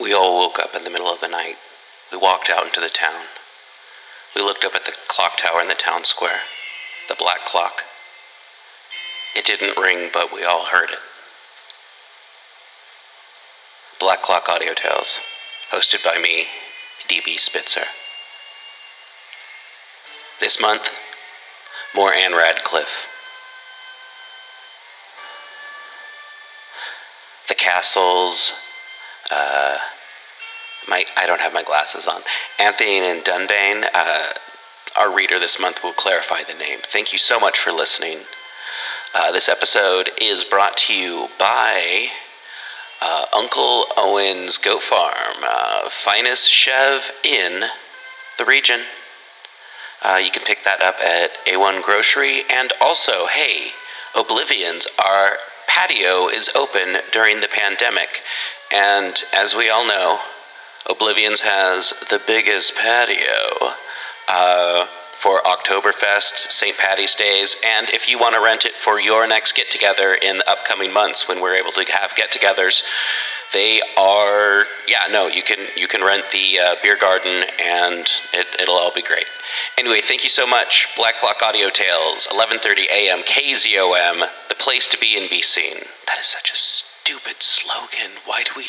We all woke up in the middle of the night. We walked out into the town. We looked up at the clock tower in the town square, the black clock. It didn't ring, but we all heard it. Black Clock Audio Tales, hosted by me, DB Spitzer. This month, more Ann Radcliffe. The castles, uh, my I don't have my glasses on. Anthony and Dunbayne, uh, our reader this month will clarify the name. Thank you so much for listening. Uh, this episode is brought to you by uh, Uncle Owen's Goat Farm, uh, finest chev in the region. Uh, you can pick that up at A1 Grocery. And also, hey, Oblivions, our patio is open during the pandemic. And as we all know, Oblivions has the biggest patio. Uh, for Oktoberfest, St. Patty's Days, and if you want to rent it for your next get together in the upcoming months when we're able to have get togethers, they are yeah no you can you can rent the uh, beer garden and it, it'll all be great. Anyway thank you so much. Black clock audio tales 11.30 a.m kzom the place to be and be seen. That is such a stupid slogan. Why do we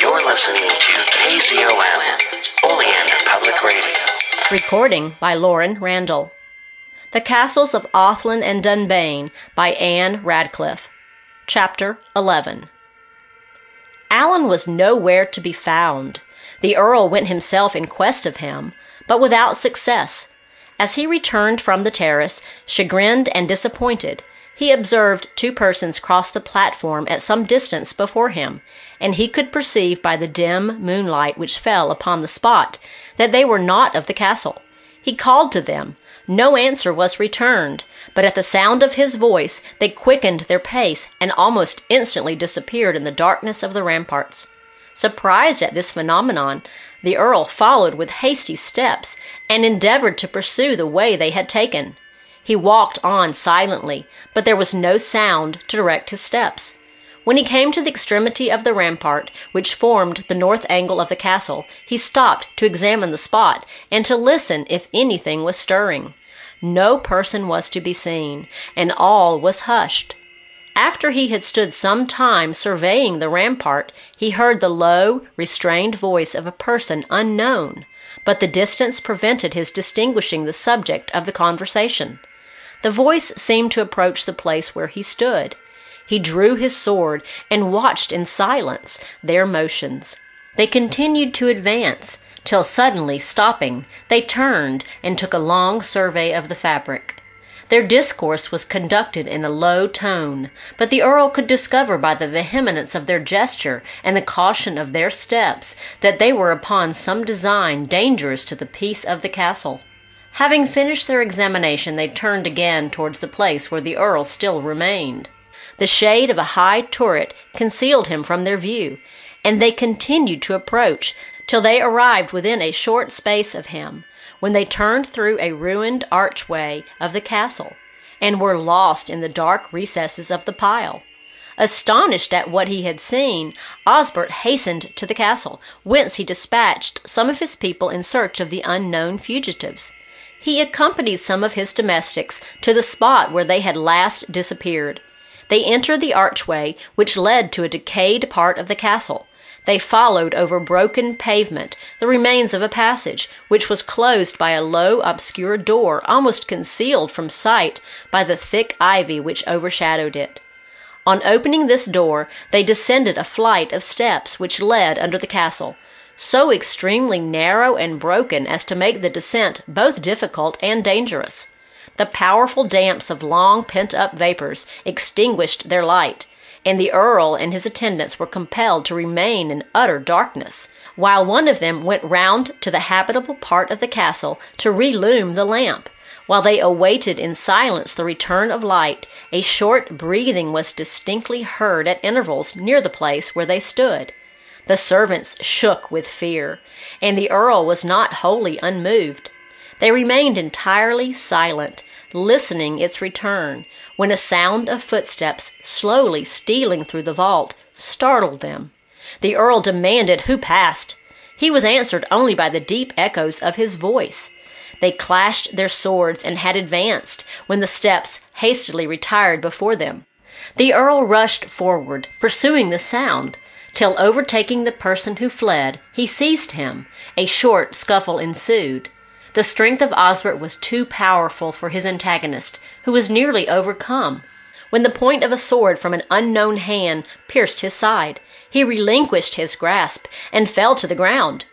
you're listening to kzom oleander public radio Recording by Lauren Randall. The Castles of Athlin and Dunbayne by Ann Radcliffe. Chapter 11. Alan was nowhere to be found. The Earl went himself in quest of him, but without success. As he returned from the terrace, chagrined and disappointed, he observed two persons cross the platform at some distance before him, and he could perceive by the dim moonlight which fell upon the spot that they were not of the castle. He called to them. No answer was returned, but at the sound of his voice they quickened their pace and almost instantly disappeared in the darkness of the ramparts. Surprised at this phenomenon, the earl followed with hasty steps and endeavored to pursue the way they had taken. He walked on silently, but there was no sound to direct his steps. When he came to the extremity of the rampart, which formed the north angle of the castle, he stopped to examine the spot and to listen if anything was stirring. No person was to be seen, and all was hushed. After he had stood some time surveying the rampart, he heard the low, restrained voice of a person unknown, but the distance prevented his distinguishing the subject of the conversation. The voice seemed to approach the place where he stood. He drew his sword and watched in silence their motions. They continued to advance, till suddenly stopping, they turned and took a long survey of the fabric. Their discourse was conducted in a low tone, but the earl could discover by the vehemence of their gesture and the caution of their steps that they were upon some design dangerous to the peace of the castle. Having finished their examination, they turned again towards the place where the earl still remained. The shade of a high turret concealed him from their view, and they continued to approach till they arrived within a short space of him, when they turned through a ruined archway of the castle, and were lost in the dark recesses of the pile. Astonished at what he had seen, Osbert hastened to the castle, whence he dispatched some of his people in search of the unknown fugitives. He accompanied some of his domestics to the spot where they had last disappeared. They entered the archway which led to a decayed part of the castle. They followed over broken pavement the remains of a passage, which was closed by a low, obscure door almost concealed from sight by the thick ivy which overshadowed it. On opening this door, they descended a flight of steps which led under the castle, so extremely narrow and broken as to make the descent both difficult and dangerous. The powerful damps of long pent up vapors extinguished their light, and the earl and his attendants were compelled to remain in utter darkness, while one of them went round to the habitable part of the castle to relume the lamp. While they awaited in silence the return of light, a short breathing was distinctly heard at intervals near the place where they stood. The servants shook with fear, and the earl was not wholly unmoved. They remained entirely silent, listening its return, when a sound of footsteps slowly stealing through the vault startled them. The earl demanded who passed. He was answered only by the deep echoes of his voice. They clashed their swords and had advanced, when the steps hastily retired before them. The earl rushed forward, pursuing the sound, till overtaking the person who fled, he seized him. A short scuffle ensued. The strength of Osbert was too powerful for his antagonist, who was nearly overcome. When the point of a sword from an unknown hand pierced his side, he relinquished his grasp and fell to the ground.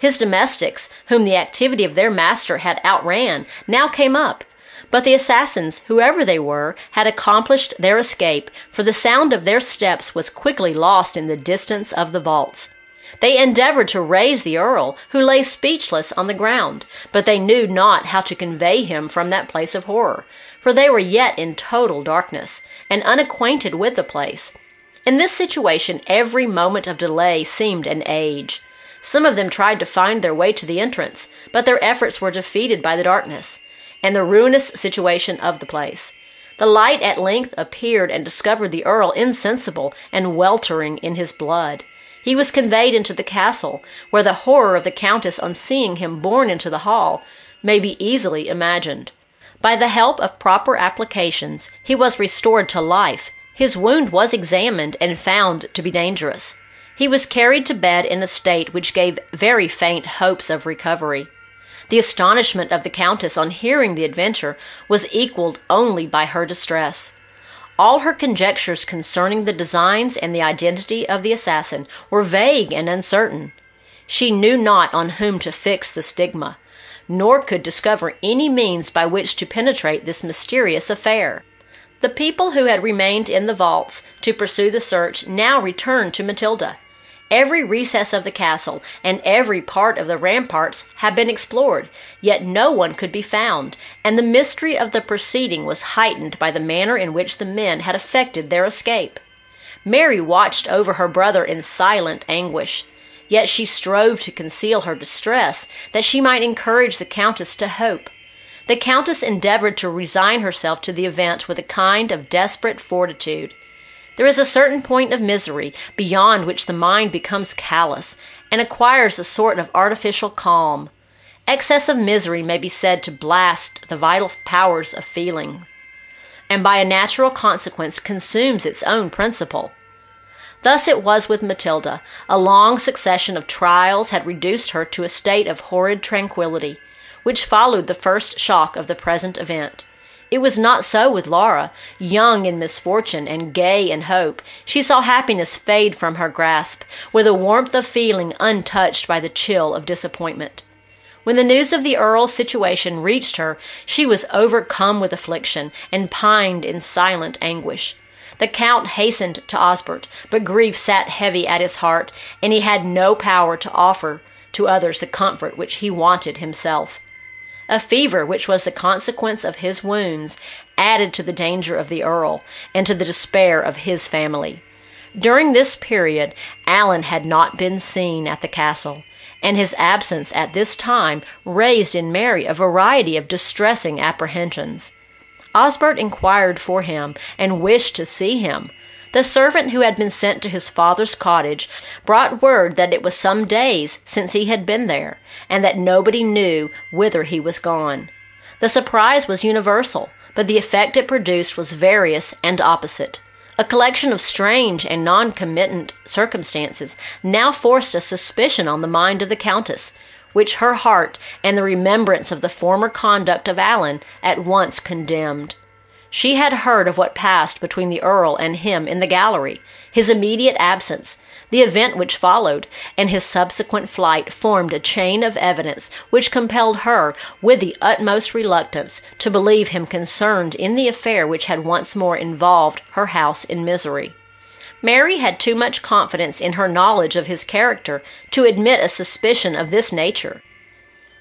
His domestics, whom the activity of their master had outran, now came up. But the assassins, whoever they were, had accomplished their escape, for the sound of their steps was quickly lost in the distance of the vaults. They endeavored to raise the earl, who lay speechless on the ground, but they knew not how to convey him from that place of horror, for they were yet in total darkness, and unacquainted with the place. In this situation, every moment of delay seemed an age. Some of them tried to find their way to the entrance, but their efforts were defeated by the darkness and the ruinous situation of the place. The light at length appeared and discovered the earl insensible and weltering in his blood. He was conveyed into the castle, where the horror of the countess on seeing him borne into the hall may be easily imagined. By the help of proper applications, he was restored to life. His wound was examined and found to be dangerous. He was carried to bed in a state which gave very faint hopes of recovery. The astonishment of the Countess on hearing the adventure was equaled only by her distress. All her conjectures concerning the designs and the identity of the assassin were vague and uncertain. She knew not on whom to fix the stigma, nor could discover any means by which to penetrate this mysterious affair. The people who had remained in the vaults to pursue the search now returned to Matilda. Every recess of the castle and every part of the ramparts had been explored, yet no one could be found, and the mystery of the proceeding was heightened by the manner in which the men had effected their escape. Mary watched over her brother in silent anguish, yet she strove to conceal her distress, that she might encourage the Countess to hope. The Countess endeavored to resign herself to the event with a kind of desperate fortitude. There is a certain point of misery beyond which the mind becomes callous and acquires a sort of artificial calm. Excess of misery may be said to blast the vital powers of feeling, and by a natural consequence consumes its own principle. Thus it was with Matilda. A long succession of trials had reduced her to a state of horrid tranquillity, which followed the first shock of the present event. It was not so with Laura. Young in misfortune and gay in hope, she saw happiness fade from her grasp with a warmth of feeling untouched by the chill of disappointment. When the news of the Earl's situation reached her, she was overcome with affliction and pined in silent anguish. The Count hastened to Osbert, but grief sat heavy at his heart, and he had no power to offer to others the comfort which he wanted himself. A fever, which was the consequence of his wounds, added to the danger of the Earl and to the despair of his family. During this period, Alan had not been seen at the castle, and his absence at this time raised in Mary a variety of distressing apprehensions. Osbert inquired for him and wished to see him, the servant who had been sent to his father's cottage brought word that it was some days since he had been there, and that nobody knew whither he was gone. The surprise was universal, but the effect it produced was various and opposite. A collection of strange and non-committant circumstances now forced a suspicion on the mind of the Countess, which her heart and the remembrance of the former conduct of Alan at once condemned. She had heard of what passed between the Earl and him in the gallery. His immediate absence, the event which followed, and his subsequent flight formed a chain of evidence which compelled her, with the utmost reluctance, to believe him concerned in the affair which had once more involved her house in misery. Mary had too much confidence in her knowledge of his character to admit a suspicion of this nature.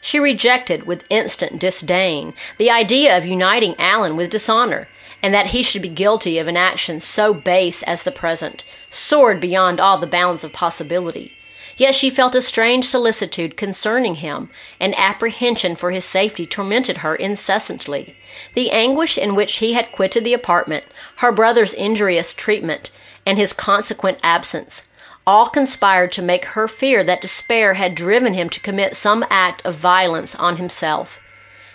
She rejected with instant disdain the idea of uniting Alan with dishonor, and that he should be guilty of an action so base as the present soared beyond all the bounds of possibility. Yet she felt a strange solicitude concerning him, and apprehension for his safety tormented her incessantly. The anguish in which he had quitted the apartment, her brother's injurious treatment, and his consequent absence, all conspired to make her fear that despair had driven him to commit some act of violence on himself.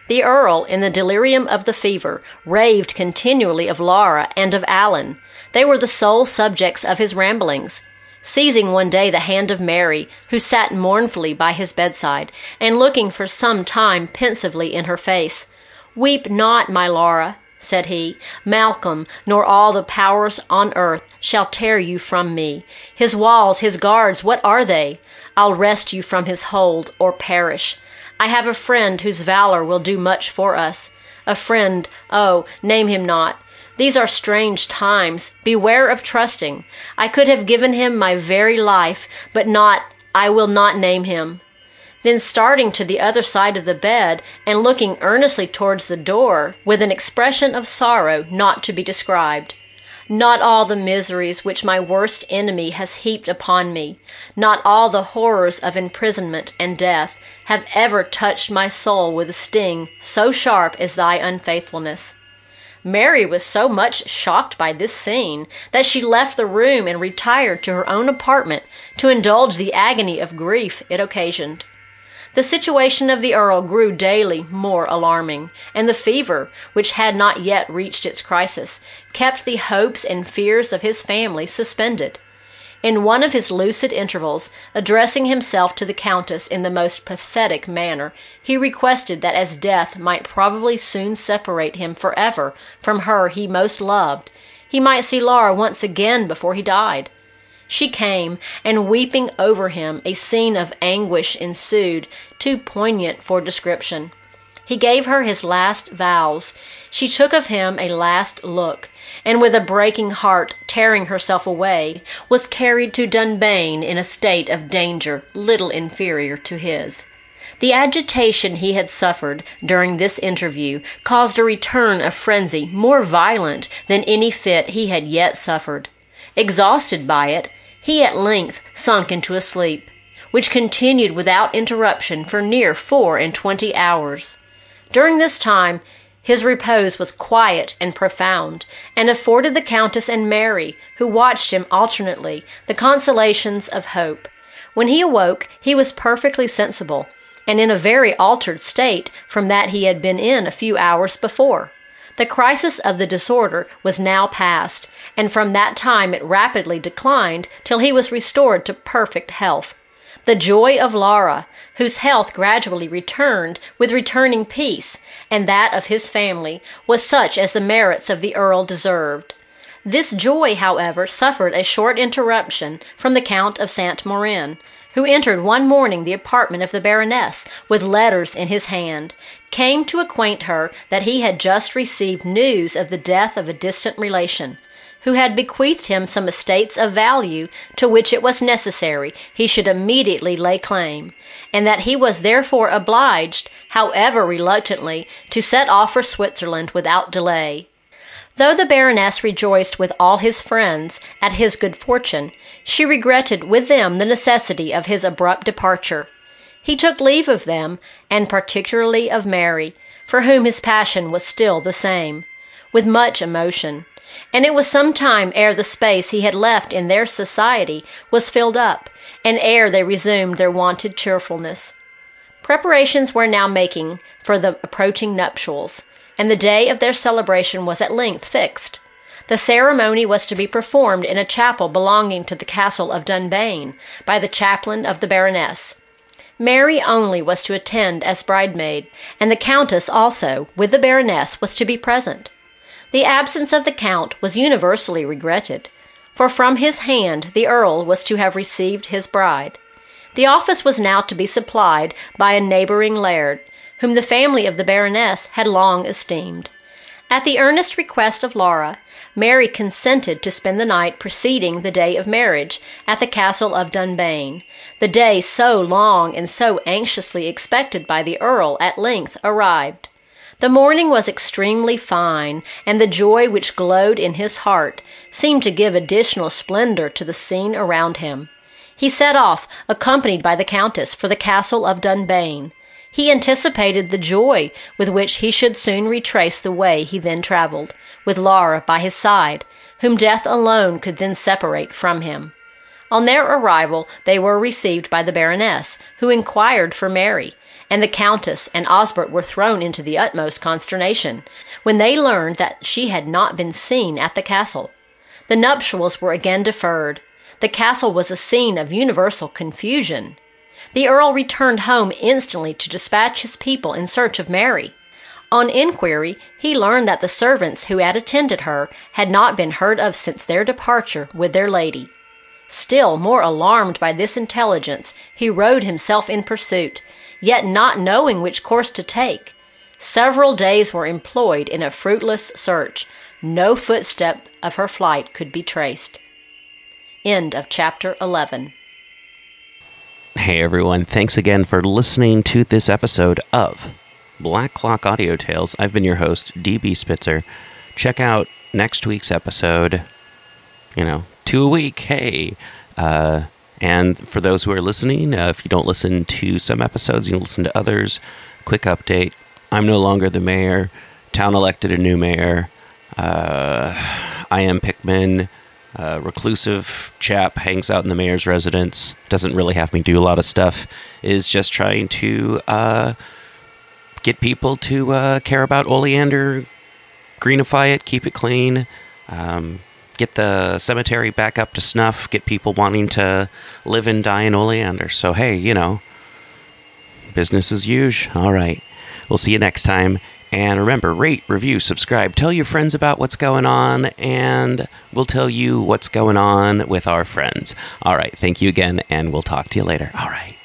The Earl, in the delirium of the fever, raved continually of Laura and of Alan. They were the sole subjects of his ramblings. Seizing one day the hand of Mary, who sat mournfully by his bedside, and looking for some time pensively in her face, Weep not, my Laura, said he. Malcolm, nor all the powers on earth shall tear you from me. His walls, his guards, what are they? I'll wrest you from his hold, or perish. I have a friend whose valor will do much for us. A friend, oh, name him not. These are strange times. Beware of trusting. I could have given him my very life, but not, I will not name him. Then starting to the other side of the bed and looking earnestly towards the door with an expression of sorrow not to be described. Not all the miseries which my worst enemy has heaped upon me, not all the horrors of imprisonment and death, have ever touched my soul with a sting so sharp as thy unfaithfulness. Mary was so much shocked by this scene that she left the room and retired to her own apartment to indulge the agony of grief it occasioned. The situation of the Earl grew daily more alarming, and the fever, which had not yet reached its crisis, kept the hopes and fears of his family suspended. In one of his lucid intervals, addressing himself to the Countess in the most pathetic manner, he requested that as death might probably soon separate him for ever from her he most loved, he might see Laura once again before he died. She came, and weeping over him, a scene of anguish ensued, too poignant for description. He gave her his last vows. She took of him a last look, and with a breaking heart, tearing herself away, was carried to Dunbayne in a state of danger little inferior to his. The agitation he had suffered during this interview caused a return of frenzy more violent than any fit he had yet suffered. Exhausted by it, he at length sunk into a sleep, which continued without interruption for near four and twenty hours. During this time his repose was quiet and profound, and afforded the Countess and Mary, who watched him alternately, the consolations of hope. When he awoke, he was perfectly sensible, and in a very altered state from that he had been in a few hours before. The crisis of the disorder was now past, and from that time it rapidly declined till he was restored to perfect health. The joy of Laura, whose health gradually returned with returning peace, and that of his family, was such as the merits of the Earl deserved. This joy, however, suffered a short interruption from the Count of St. Morin, who entered one morning the apartment of the Baroness with letters in his hand, came to acquaint her that he had just received news of the death of a distant relation, who had bequeathed him some estates of value to which it was necessary he should immediately lay claim, and that he was therefore obliged, however reluctantly, to set off for Switzerland without delay. Though the Baroness rejoiced with all his friends at his good fortune, she regretted with them the necessity of his abrupt departure. He took leave of them, and particularly of Mary, for whom his passion was still the same, with much emotion and it was some time ere the space he had left in their society was filled up, and ere they resumed their wonted cheerfulness. Preparations were now making for the approaching nuptials, and the day of their celebration was at length fixed. The ceremony was to be performed in a chapel belonging to the castle of Dunbayne by the chaplain of the Baroness. Mary only was to attend as bridemaid, and the Countess also, with the Baroness, was to be present. The absence of the Count was universally regretted, for from his hand the Earl was to have received his bride. The office was now to be supplied by a neighboring laird, whom the family of the Baroness had long esteemed. At the earnest request of Laura, Mary consented to spend the night preceding the day of marriage at the castle of Dunbayne. The day so long and so anxiously expected by the Earl at length arrived. The morning was extremely fine, and the joy which glowed in his heart seemed to give additional splendor to the scene around him. He set off, accompanied by the Countess, for the castle of Dunbayne. He anticipated the joy with which he should soon retrace the way he then travelled, with Laura by his side, whom death alone could then separate from him. On their arrival, they were received by the Baroness, who inquired for Mary, and the Countess and Osbert were thrown into the utmost consternation when they learned that she had not been seen at the castle. The nuptials were again deferred. The castle was a scene of universal confusion. The Earl returned home instantly to dispatch his people in search of Mary. On inquiry, he learned that the servants who had attended her had not been heard of since their departure with their lady. Still more alarmed by this intelligence, he rode himself in pursuit, yet not knowing which course to take. Several days were employed in a fruitless search. No footstep of her flight could be traced. End of chapter 11. Hey everyone, thanks again for listening to this episode of Black Clock Audio Tales. I've been your host, DB Spitzer. Check out next week's episode. You know, two a week. Hey. Uh, and for those who are listening, uh, if you don't listen to some episodes, you listen to others. Quick update I'm no longer the mayor. Town elected a new mayor. Uh, I am Pickman. Uh, reclusive chap hangs out in the mayor's residence. Doesn't really have me do a lot of stuff. Is just trying to uh, get people to uh, care about oleander, greenify it, keep it clean, um, get the cemetery back up to snuff, get people wanting to live and die in oleander. So, hey, you know, business as usual. All right. We'll see you next time. And remember, rate, review, subscribe, tell your friends about what's going on, and we'll tell you what's going on with our friends. All right. Thank you again, and we'll talk to you later. All right.